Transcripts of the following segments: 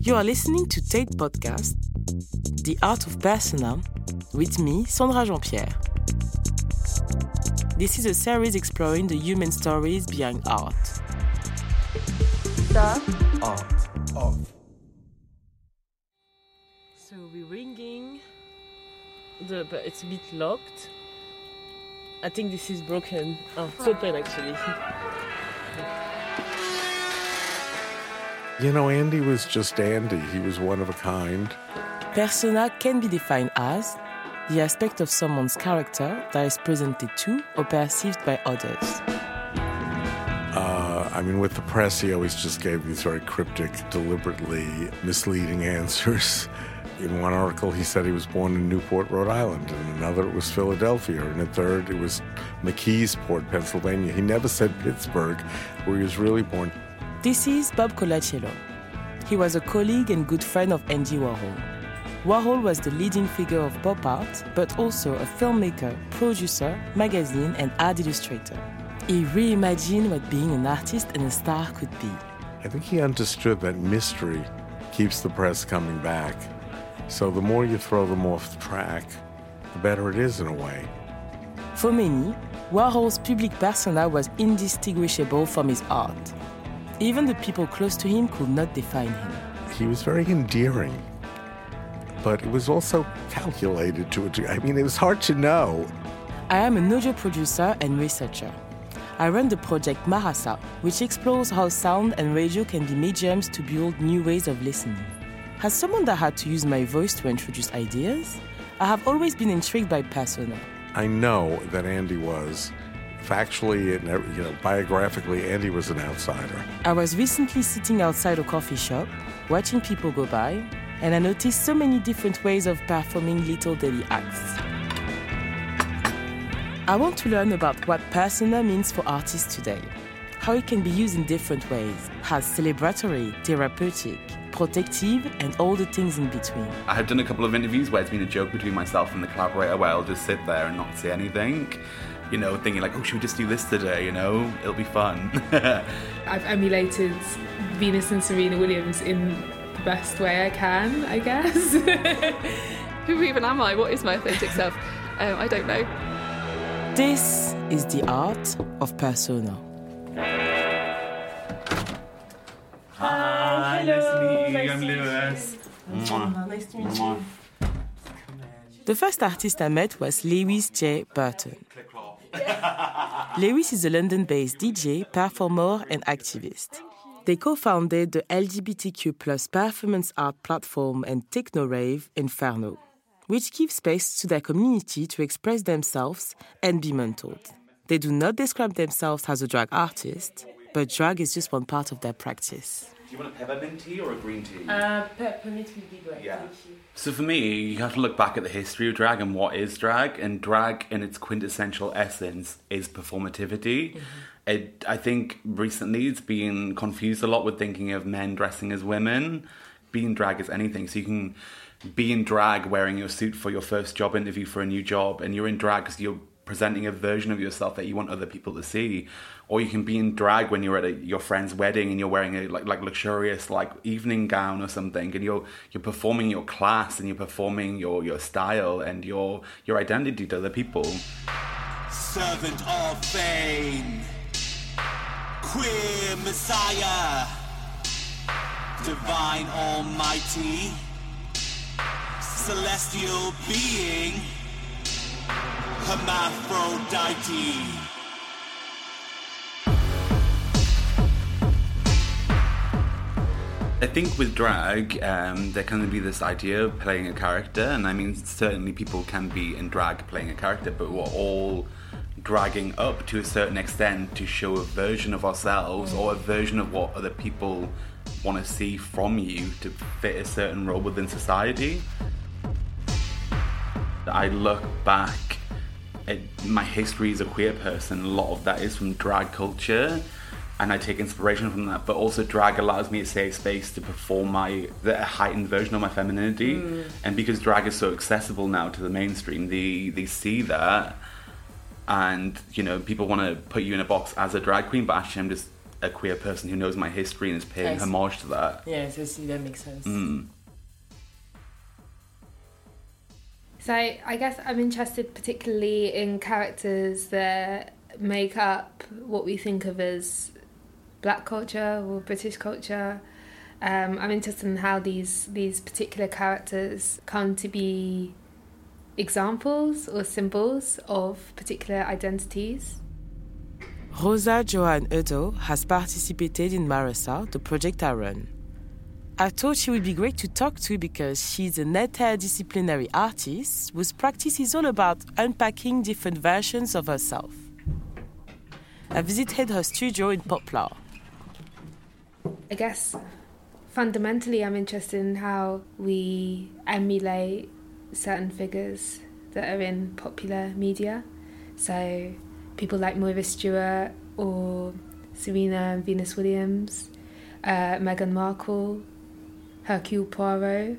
You are listening to Tate Podcast, The Art of Persona, with me, Sandra Jean-Pierre. This is a series exploring the human stories behind art. The art of. So we're ringing, the, but it's a bit locked. I think this is broken. Oh, it's open actually. You know, Andy was just Andy. He was one of a kind. Persona can be defined as the aspect of someone's character that is presented to or perceived by others. Uh, I mean, with the press, he always just gave these very cryptic, deliberately misleading answers. In one article, he said he was born in Newport, Rhode Island. In another, it was Philadelphia. In a third, it was McKeesport, Pennsylvania. He never said Pittsburgh, where he was really born. This is Bob Colacello. He was a colleague and good friend of Andy Warhol. Warhol was the leading figure of pop art, but also a filmmaker, producer, magazine, and art illustrator. He reimagined what being an artist and a star could be. I think he understood that mystery keeps the press coming back. So the more you throw them off the track, the better it is in a way. For many, Warhol's public persona was indistinguishable from his art. Even the people close to him could not define him. He was very endearing, but it was also calculated to I mean, it was hard to know. I am an audio producer and researcher. I run the project Marasa, which explores how sound and radio can be mediums to build new ways of listening. As someone that had to use my voice to introduce ideas, I have always been intrigued by persona. I know that Andy was factually and uh, you know biographically Andy was an outsider. I was recently sitting outside a coffee shop, watching people go by, and I noticed so many different ways of performing little daily acts. I want to learn about what persona means for artists today, how it can be used in different ways, as celebratory, therapeutic, protective, and all the things in between. I have done a couple of interviews where it's been a joke between myself and the collaborator where I'll just sit there and not say anything. You know, thinking like, oh, should we just do this today? You know, it'll be fun. I've emulated Venus and Serena Williams in the best way I can, I guess. Who even am I? What is my authentic self? Um, I don't know. This is the art of persona. Hi, nice to meet you. I'm Lewis. Nice to meet you. The first artist I met was Lewis G. Burton. Lewis is a London based DJ, performer, and activist. They co founded the LGBTQ performance art platform and techno rave Inferno, which gives space to their community to express themselves and be mentored. They do not describe themselves as a drag artist, but drag is just one part of their practice. Do you want a peppermint tea or a green tea? Uh, peppermint would be great. Yeah. So for me, you have to look back at the history of drag and what is drag, and drag in its quintessential essence is performativity. It, I think recently it's been confused a lot with thinking of men dressing as women. Being drag is anything, so you can be in drag wearing your suit for your first job interview for a new job, and you're in drag because you're presenting a version of yourself that you want other people to see. Or you can be in drag when you're at a, your friend's wedding and you're wearing a like like luxurious like evening gown or something and you're you're performing your class and you're performing your your style and your your identity to other people. Servant of fame. Queer messiah. Divine almighty. Celestial being hermaphrodite I think with drag, um, there can be this idea of playing a character, and I mean, certainly people can be in drag playing a character, but we're all dragging up to a certain extent to show a version of ourselves or a version of what other people want to see from you to fit a certain role within society. I look back my history as a queer person, a lot of that is from drag culture and I take inspiration from that. But also, drag allows me a safe space to perform my the heightened version of my femininity. Mm. And because drag is so accessible now to the mainstream, they they see that, and you know, people want to put you in a box as a drag queen. But actually, I'm just a queer person who knows my history and is paying homage to that. Yes, see, that makes sense. Mm. So I, guess I'm interested particularly in characters that make up what we think of as black culture or British culture. Um, I'm interested in how these these particular characters come to be examples or symbols of particular identities. Rosa Johan Uddoh has participated in Marasa, the project I run. I thought she would be great to talk to because she's an interdisciplinary artist whose practice is all about unpacking different versions of herself. I visited her studio in Poplar. I guess fundamentally, I'm interested in how we emulate certain figures that are in popular media. So, people like Moira Stuart or Serena and Venus Williams, uh, Meghan Markle, Hercule Poirot.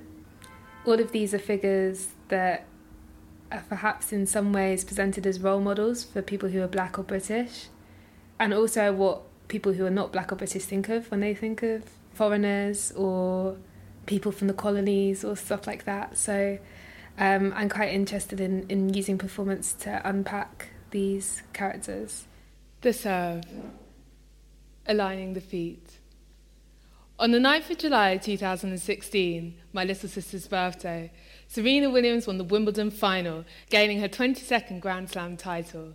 All of these are figures that are perhaps in some ways presented as role models for people who are black or British, and also what people who are not black or British think of when they think of foreigners or people from the colonies or stuff like that. So um, I'm quite interested in, in using performance to unpack these characters. The serve. Aligning the feet. On the 9th of July 2016, my little sister's birthday, Serena Williams won the Wimbledon final, gaining her 22nd Grand Slam title.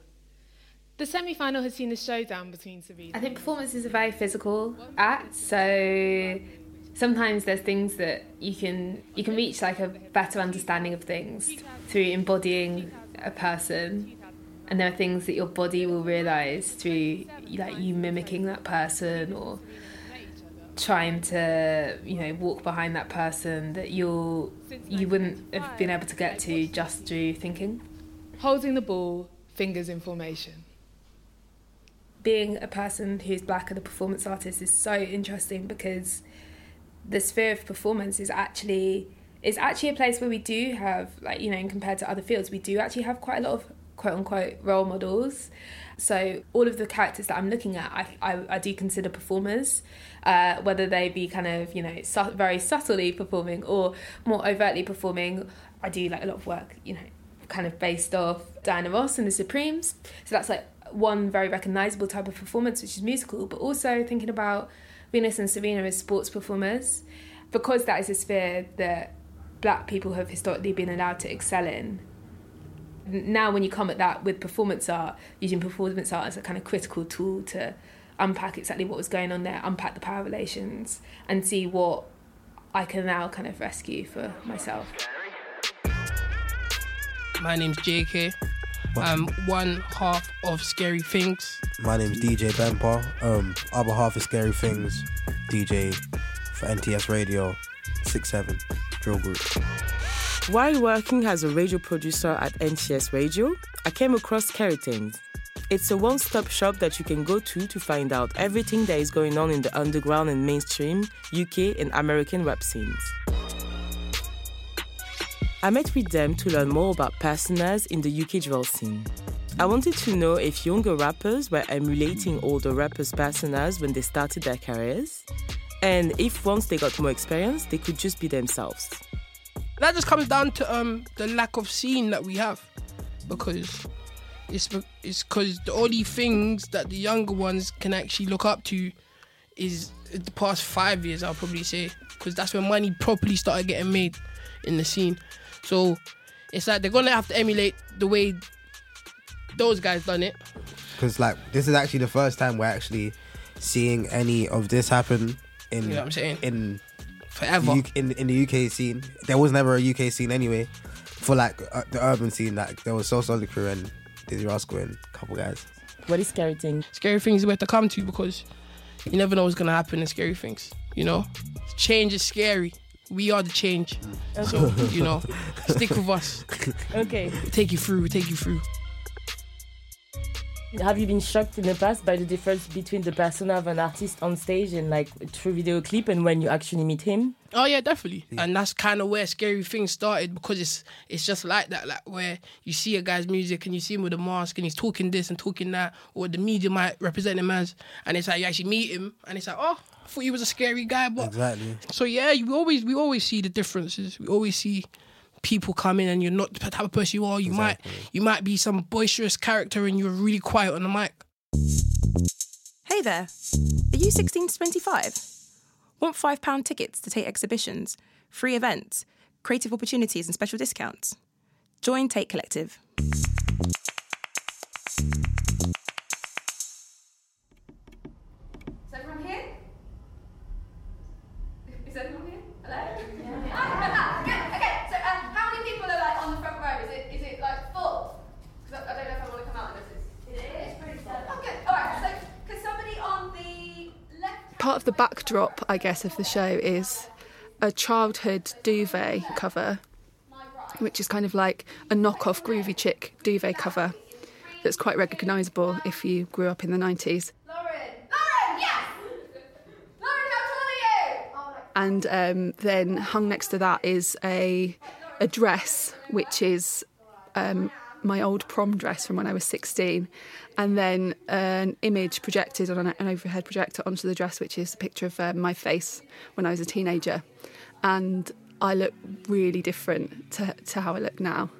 The semi final has seen a showdown between Serena. I think performance is a very physical act, so sometimes there's things that you can you can reach like a better understanding of things through embodying a person and there are things that your body will realize through like you mimicking that person or trying to you know walk behind that person that you'll you wouldn't have been able to get to just through thinking Holding the ball, fingers in formation. being a person who's black and a performance artist is so interesting because the sphere of performance is actually is actually a place where we do have like you know compared to other fields we do actually have quite a lot of quote unquote role models so all of the characters that i'm looking at i, I, I do consider performers uh, whether they be kind of you know su- very subtly performing or more overtly performing i do like a lot of work you know kind of based off Diana Ross and the Supremes. So that's like one very recognizable type of performance, which is musical, but also thinking about Venus and Serena as sports performers, because that is a sphere that black people have historically been allowed to excel in. Now, when you come at that with performance art, using performance art as a kind of critical tool to unpack exactly what was going on there, unpack the power relations, and see what I can now kind of rescue for myself. My name's JK. I'm one half of Scary Things. My name's DJ Bempah. Um, other half of Scary Things, DJ for NTS Radio, six seven Drill Group. While working as a radio producer at NTS Radio, I came across Things. It's a one stop shop that you can go to to find out everything that is going on in the underground and mainstream UK and American rap scenes. I met with them to learn more about personas in the UK drill scene. I wanted to know if younger rappers were emulating older rappers' personas when they started their careers, and if once they got more experience, they could just be themselves. That just comes down to um the lack of scene that we have, because it's it's because the only things that the younger ones can actually look up to is the past five years. I'll probably say, because that's when money properly started getting made in the scene. So it's like they're gonna have to emulate the way those guys done it. Because like this is actually the first time we're actually seeing any of this happen in You know what I'm saying? in Forever. the UK, in in the UK scene. There was never a UK scene anyway. For like uh, the urban scene, like there was So Solid Crew and Dizzee Rascal and a couple guys. What is Scary Thing? scary things we have to come to because you never know what's gonna happen in scary things. You know, change is scary. We are the change. So you know, stick with us. Okay. We take you through. We take you through. Have you been shocked in the past by the difference between the persona of an artist on stage and like through video clip and when you actually meet him? Oh yeah, definitely. And that's kind of where scary things started because it's it's just like that, like where you see a guy's music and you see him with a mask and he's talking this and talking that, or the media might represent him as, and it's like you actually meet him and it's like, oh, I thought he was a scary guy, but Exactly. so yeah, we always we always see the differences. We always see people come in and you're not the type of person you are. You might you might be some boisterous character and you're really quiet on the mic. Hey there. Are you 16 to 25? Want £5 tickets to Tate exhibitions, free events, creative opportunities, and special discounts? Join Tate Collective. Part of the backdrop, I guess, of the show is a childhood duvet cover, which is kind of like a knockoff Groovy Chick duvet cover that's quite recognisable if you grew up in the 90s. Lauren. Lauren. And um, then hung next to that is a a dress which is um, my old prom dress from when I was 16, and then an image projected on an, overhead projector onto the dress, which is a picture of uh, my face when I was a teenager, and I look really different to, to how I look now.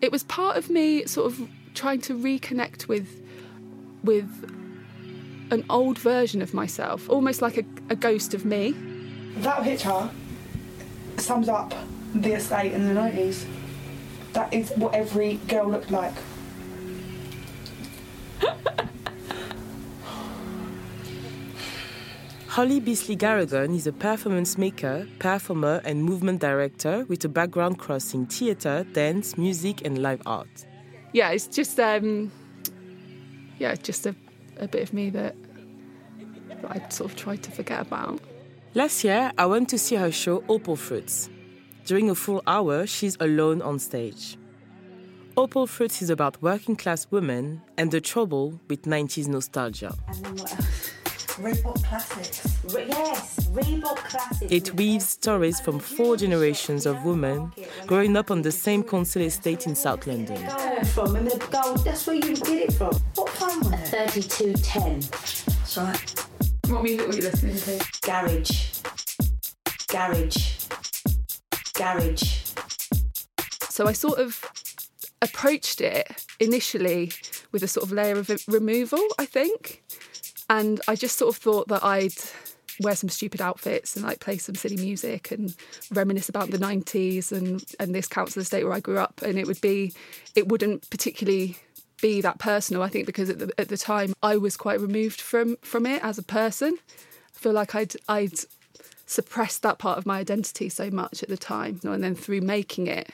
It was part of me sort of trying to reconnect with with an old version of myself, almost like a, a ghost of me. That picture sums up the estate in the 90s. That is what every girl looked like. Holly Beasley Garrigan is a performance maker, performer, and movement director with a background crossing theatre, dance, music, and live art. yeah, it's just um, yeah, just a, a bit of me that, that I sort of tried to forget about. Last year, I went to see her show Opal Fruits. During a full hour, she's alone on stage. Opal Fruits is about working class women and the trouble with 90s nostalgia. And then what else? Reebok classics. Re- yes, Reebok classics. It weaves stories from four generations of women growing up on the same council estate in South London. From and the gold. That's where you get it from. What phone was it? Thirty-two ten. That's right. What music were you listening to? Garage. Garage. Garage. So I sort of approached it initially with a sort of layer of removal, I think. And I just sort of thought that I'd wear some stupid outfits and like play some silly music and reminisce about the 90s and, and this council estate where I grew up. And it would be, it wouldn't particularly be that personal, I think, because at the, at the time I was quite removed from, from it as a person. I feel like I'd, I'd suppressed that part of my identity so much at the time. And then through making it,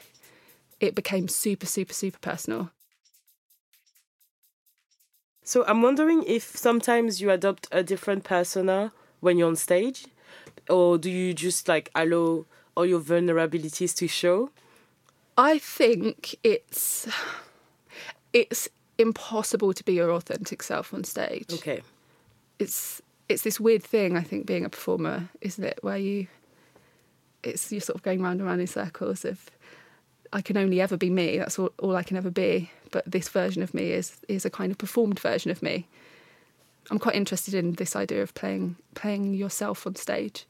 it became super, super, super personal. So I'm wondering if sometimes you adopt a different persona when you're on stage, or do you just like allow all your vulnerabilities to show? I think it's it's impossible to be your authentic self on stage. Okay. It's it's this weird thing I think being a performer, isn't it? Where you it's you're sort of going round and round in circles of I can only ever be me. That's all, all I can ever be. But this version of me is is a kind of performed version of me. I'm quite interested in this idea of playing playing yourself on stage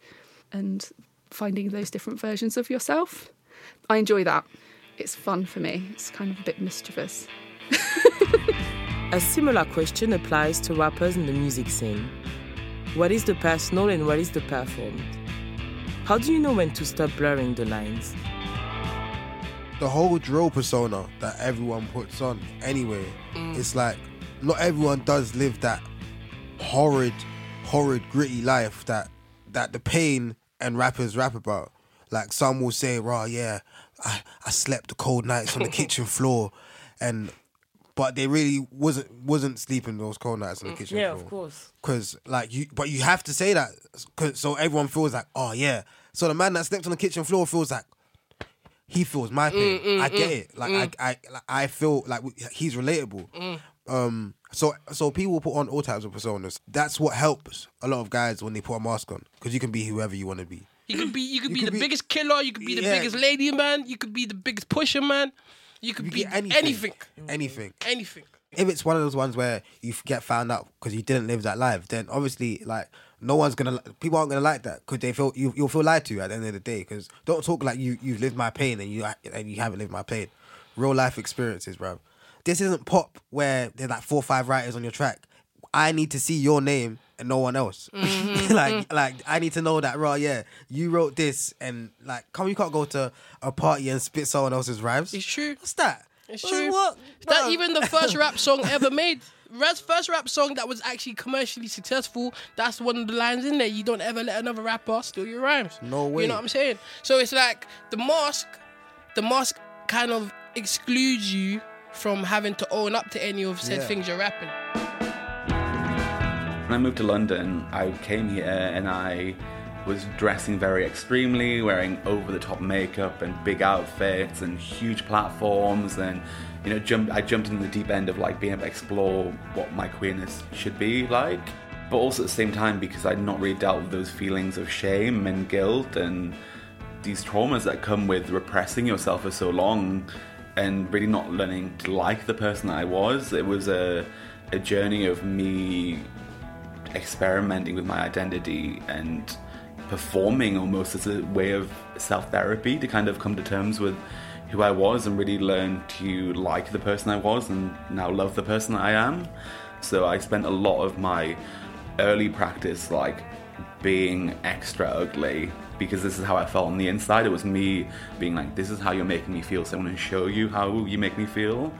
and finding those different versions of yourself. I enjoy that. It's fun for me. It's kind of a bit mischievous. A similar question applies to rappers in the music scene. What is the personal and what is the performed? How do you know when to stop blurring the lines? the whole drill persona that everyone puts on anyway Mm. it's like not everyone does live that horrid horrid gritty life that that the pain and rappers rap about like some will say raw yeah I, I slept the cold nights on the kitchen floor and but they really wasn't wasn't sleeping those cold nights in the kitchen Mm, Yeah, floor of course. because like you but you have to say that 'cause- so everyone feels like oh yeah so the man that slept on the kitchen floor feels like he feels my pain Mm, mm, i get mm, it like mm. I, I like, i feel like he's relatable Mm. um so so people put on all types of personas. That's what helps a lot of guys when they put a mask on because you can be whoever you want to be. You could be you could You be the be- biggest killer. You could be the Yeah. biggest lady man. You could be the biggest pusher man. You could be anything. anything. Anything. Anything. If it's one of those ones where you get found out because you didn't live that life, then obviously like no one's gonna people aren't gonna like that because they feel you you'll feel lied to at the end of the day. Because don't talk like you you've lived my pain and you and you haven't lived my pain. Real life experiences, bro. This isn't pop where there's like four or five writers on your track. I need to see your name and no one else. Mm-hmm. like like I need to know that, raw. Yeah, you wrote this and like, come you can't go to a party and spit someone else's rhymes. It's true. What's that? It's true. What? That Bruv. even the first rap song ever made. Rad's first rap song that was actually commercially successful. That's one of the lines in there. You don't ever let another rapper steal your rhymes. No way. You know what I'm saying? So it's like the mask. The mask kind of excludes you from having to own up to any of said Yeah. things you're rapping. When I moved to London, I came here and I was dressing very extremely, wearing over the top makeup and big outfits and huge platforms and you know, jump I jumped into the deep end of like being able to explore what my queerness should be like. But also at the same time because I'd not really dealt with those feelings of shame and guilt and these traumas that come with repressing yourself for so long and really not learning to like the person that I was. It was a a journey of me experimenting with my identity and performing almost as a way of self therapy to kind of come to terms with who I was and really learn to like the person I was and now love the person that I am. So I spent a lot of my early practice like being extra ugly because this is how I felt on the inside. It was me being like, this is how you're making me feel, so I'm gonna show you how you make me feel.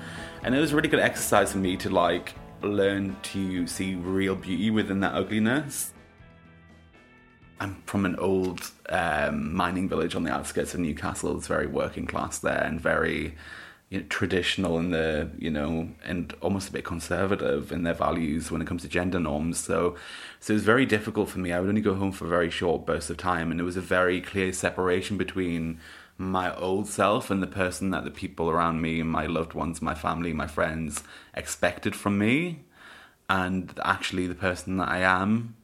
And it was a really good exercise for me to like learn to see real beauty within that ugliness. I'm from an old um, mining village on the outskirts of Newcastle. It's very working class there and very you know, traditional in the you know and almost a bit conservative in their values when it comes to gender norms. So, so it was very difficult for me. I would only go home for very short bursts of time, and there was a very clear separation between my old self and the person that the people around me, my loved ones, my family, my friends expected from me, and actually the person that I am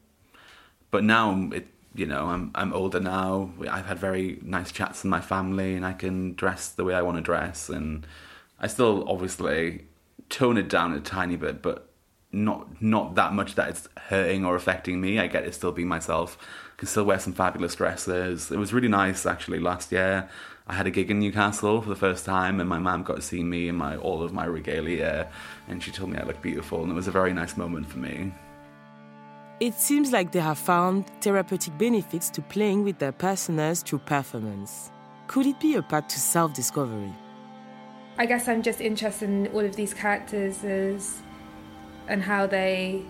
but now it you know I'm I'm older now. I've had very nice chats with my family, and I can dress the way I want to dress, and I still obviously tone it down a tiny bit, but not not that much that it's hurting or affecting me. I get to still be myself. I can still wear some fabulous dresses. It was really nice actually last year. I had a gig in Newcastle for the first time, and my mum got to see me in my all of my regalia, and she told me I looked beautiful, and it was a very nice moment for me. It seems like they have found therapeutic benefits to playing with their personas through performance. Could it be a path to self discovery? I guess I'm just interested in all of these characters as and how they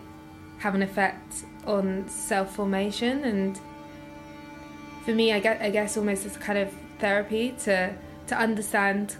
have an effect on self formation and for me I guess, I guess almost as kind of therapy to to understand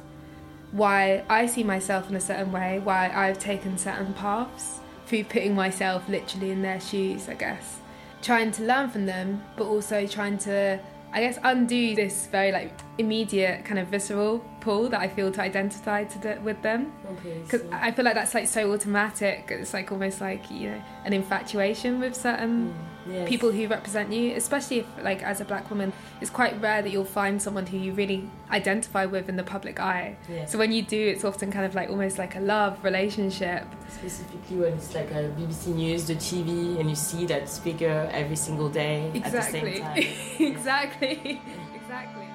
why I see myself in a certain way, why I've taken certain paths through putting myself literally in their shoes, I guess. Trying to learn from them, but also trying to, I guess, undo this very like immediate kind of visceral pull that I feel to identify to with them. Okay, Because I feel like that's like so automatic. It's like almost like you know an infatuation with certain mm. Yes. people who represent you, especially if like as a black woman, it's quite rare that you'll find someone who you really identify with in the public eye. Yeah. So when you do, it's often kind of like almost like a love relationship. Specifically when it's like a BBC News, the TV, and you see that speaker every single day at the same Exactly. time. exactly. exactly.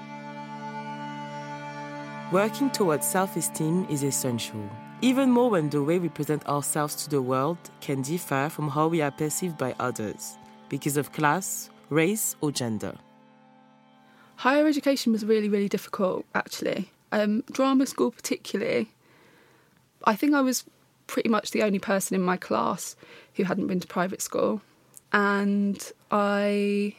Working towards self esteem is essential, even more when the way we present ourselves to the world can differ from how we are perceived by others because of class, race, or gender. Higher education was really, really difficult, actually. Um, drama school, particularly. I think I was pretty much the only person in my class who hadn't been to private school. And I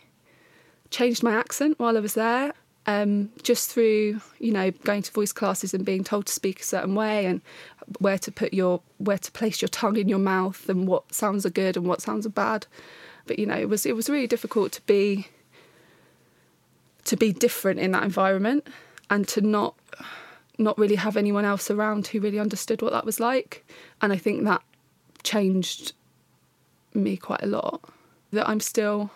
changed my accent while I was there, um, just through, you know, going to voice classes and being told to speak a certain way and where to put your, where to place your tongue in your mouth and what sounds are good and what sounds are bad. But you know, it was it was really difficult to be to be different in that environment and to not not really have anyone else around who really understood what that was like and i think that changed me quite a lot. That I'm still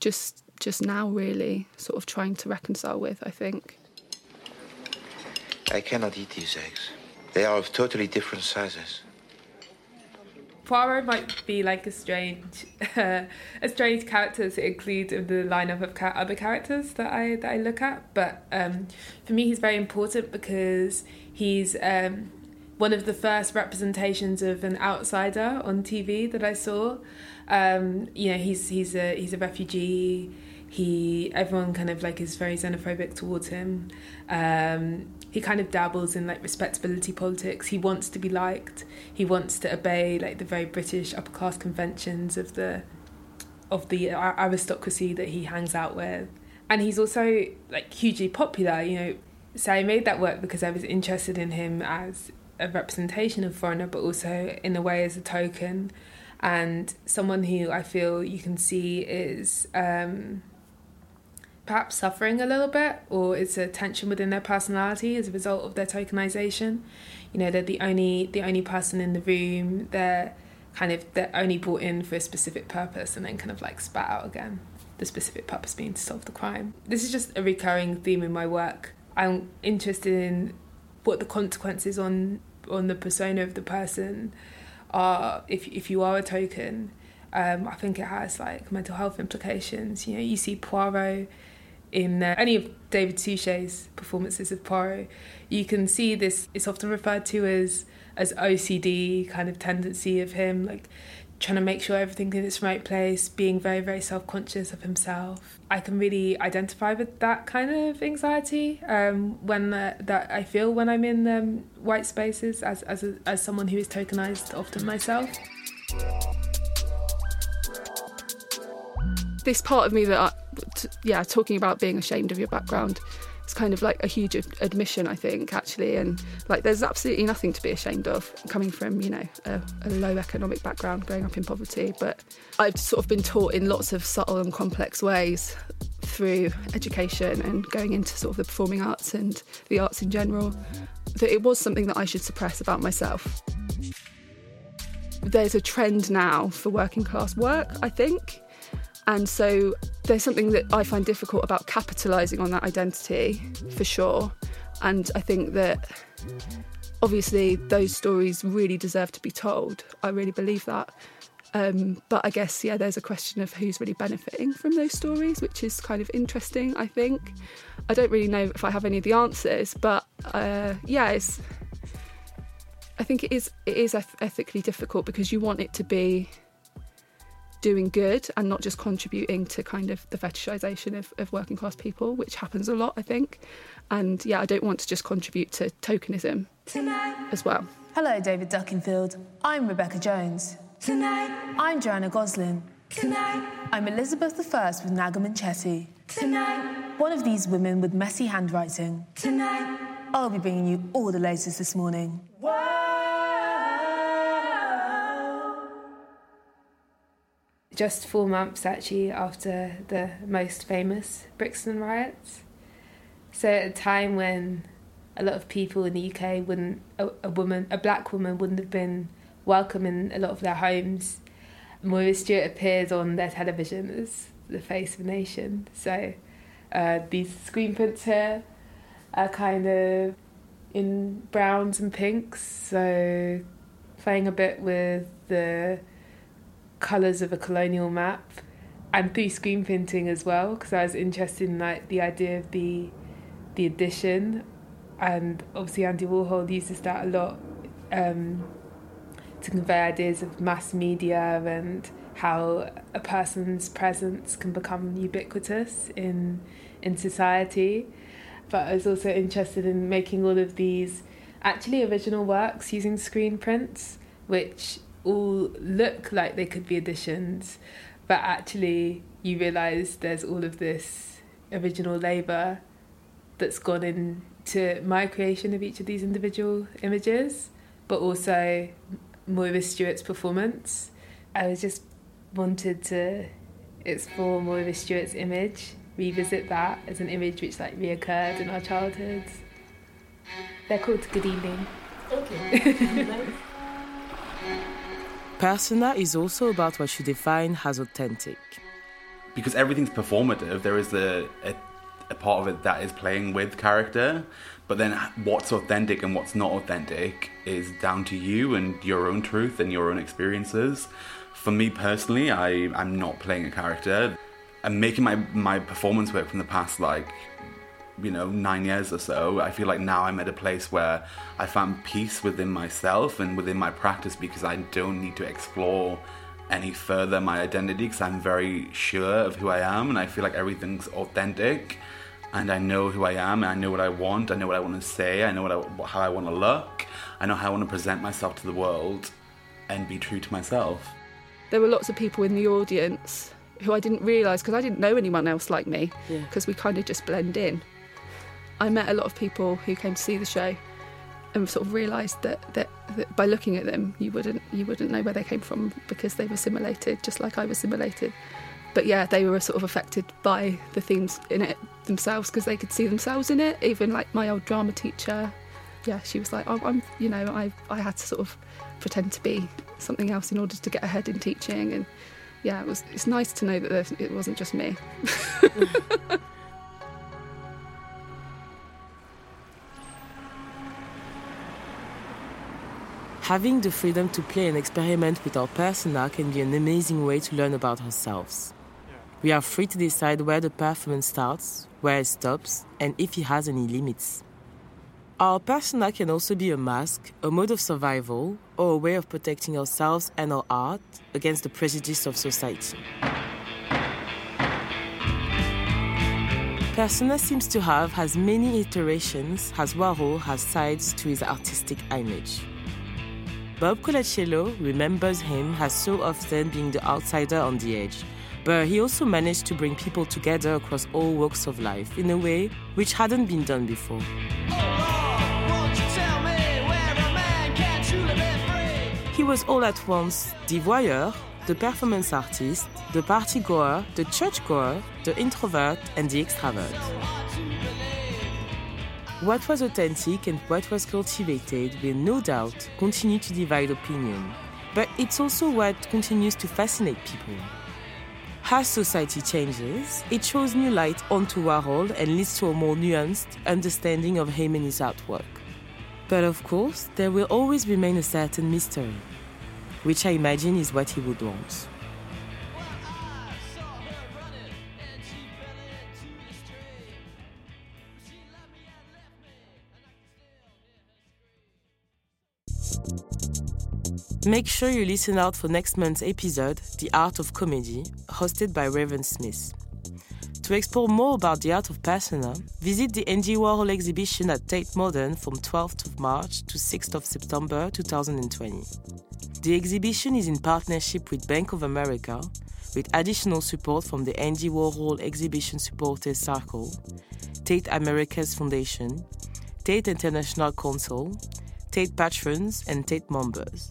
just just now really sort of trying to reconcile with. I think. I cannot eat these eggs. They are of totally different sizes. Poirot might be like a strange, uh, a strange character to include in the lineup of ca- other characters that I that I look at. But um, for me, he's very important because he's um, one of the first representations of an outsider on TV that I saw. Um, you know, he's he's a he's a refugee. He everyone kind of like is very xenophobic towards him. Um, he kind of dabbles in like respectability politics. He wants to be liked. He wants to obey like the very British upper class conventions of the of the aristocracy that he hangs out with. And he's also like hugely popular, you know. So I made that work because I was interested in him as a representation of foreigner, but also in a way as a token and someone who I feel you can see is um, perhaps suffering a little bit or it's a tension within their personality as a result of their tokenization. You know they're the only the only person in the room they're kind of they're only brought in for a specific purpose and then kind of like spat out again the specific purpose being to solve the crime. This is just a recurring theme in my work. I'm interested in what the consequences on on the persona of the person are if if you are a token. Um, I think it has like mental health implications. You know, you see Poirot in uh, any of David Suchet's performances of Poirot, you can see this. It's often referred to as as OCD kind of tendency of him, like trying to make sure everything's in its right place, being very very self conscious of himself. I can really identify with that kind of anxiety um, when uh, that I feel when I'm in um, white spaces as as a, as someone who is tokenized often myself. This part of me that I, t- yeah, talking about being ashamed of your background. It's kind of like a huge admission, I think, actually. And like, there's absolutely nothing to be ashamed of coming from, you know, a, a low economic background, growing up in poverty. But I've sort of been taught in lots of subtle and complex ways through education and going into sort of the performing arts and the arts in general that it was something that I should suppress about myself. There's a trend now for working class work, I think. And so there's something that I find difficult about capitalising on that identity for sure. And I think that obviously those stories really deserve to be told. I really believe that. Um, but I guess, yeah, there's a question of who's really benefiting from those stories, which is kind of interesting, I think. I don't really know if I have any of the answers, but uh, yeah, it's. I think it is it is ethically difficult because you want it to be doing good and not just contributing to kind of the fetishization of, of working class people, which happens a lot, I think. And yeah, I don't want to just contribute to tokenism Tonight. as well. Hello, David Duckenfield. I'm Rebecca Jones. Tonight. I'm Joanna Gosling. Tonight. I'm Elizabeth I with Naga Munchetty. Tonight. One of these women with messy handwriting. Tonight. I'll be bringing you all the latest this morning. Just four months actually after the most famous Brixton riots. So at a time when a lot of people in the UK wouldn't a, a woman a black woman wouldn't have been welcome in a lot of their homes. Moira Stuart appears on their television as the face of the nation. So uh, these screen prints here are kind of in browns and pinks. So playing a bit with the colours of a colonial map and through screen printing as well because I was interested in like the idea of the the addition. And obviously Andy Warhol uses that a lot um, to convey ideas of mass media and how a person's presence can become ubiquitous in in society. But I was also interested in making all of these actually original works using screen prints which all look like they could be additions, but actually you realise there's all of this original labour that's gone into my creation of each of these individual images, but also Moira Stuart's performance. I was just wanted to explore Moira Stuart's image, revisit that as an image which like reoccurred in our childhoods. They're called Good Evening. Okay. Persona is also about what you define as authentic. because everything's performative, there is a, a, a part of it that is playing with character, but then what's authentic and what's not authentic is down to you and your own truth and your own experiences. For me personally, I, I'm not playing a character. I'm making my, my performance work from the past, like, you know, nine years or so. I feel like now I'm at a place where I found peace within myself and within my practice because I don't need to explore any further my identity because I'm very sure of who I am and I feel like everything's authentic and I know who I am and I know what I want, I know what I want to say, I know what I, how I want to look, I know how I want to present myself to the world and be true to myself. There were lots of people in the audience who I didn't realise because I didn't know anyone else like me Yeah. because we kind of just blend in. I met a lot of people who came to see the show and sort of realised that, that, that by looking at them you wouldn't you wouldn't know where they came from because they were assimilated just like I was assimilated. But yeah, they were sort of affected by the themes in it themselves because they could see themselves in it. Even like my old drama teacher, yeah, she was like, oh, I'm, you know, I I had to sort of pretend to be something else in order to get ahead in teaching, and yeah, it was. It's nice to know that it wasn't just me. Mm. Having the freedom to play and experiment with our persona can be an amazing way to learn about ourselves. We are free to decide where the performance starts, where it stops, and if it has any limits. Our persona can also be a mask, a mode of survival, or a way of protecting ourselves and our art against the prejudice of society. Persona seems to have as many iterations as Warhol has sides to his artistic image. Bob Colacello remembers him as so often being the outsider on the edge, but he also managed to bring people together across all walks of life in a way which hadn't been done before. He was all at once the voyeur, the performance artist, the party goer, the church goer, the introvert, and the extravert. What was authentic and what was cultivated will no doubt continue to divide opinion, but it's also what continues to fascinate people. As society changes, it throws new light onto Warhol and leads to a more nuanced understanding of him and his artwork. But of course, there will always remain a certain mystery, which I imagine is what he would want. Make sure you listen out for next month's episode, The Art of Comedy, hosted by Raven Smith. To explore more about the art of persona, visit the Andy Warhol exhibition at Tate Modern from 12th of March to 6th of September 2020. The exhibition is in partnership with Bank of America, with additional support from the Andy Warhol Exhibition Supporters Circle, Tate Americas Foundation, Tate International Council, Tate patrons, and Tate members.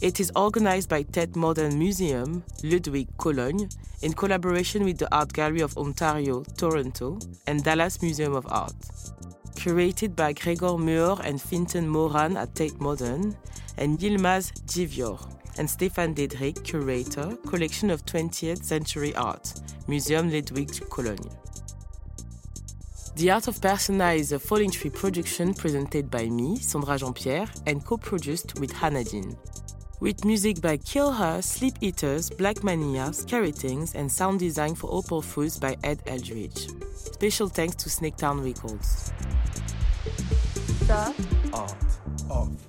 It is organized by Tate Modern Museum, Ludwig Cologne, in collaboration with the Art Gallery of Ontario, Toronto, and Dallas Museum of Art. Curated by Gregor Muir and Fiontán Moran at Tate Modern, and Yilmaz Dziewior, and Stephan Diederich, curator, Collection of 20th Century Art, Museum Ludwig Cologne. The Art of Persona is a Falling Tree production presented by me, Sandra Jean-Pierre, and co-produced with Hannah Dean. With music by Keel Her, Sleep Eaters, Black Manila, Scary Things, and sound design for Opal Fruits by Ed Eldridge. Special thanks to Snaketown Records. The Art of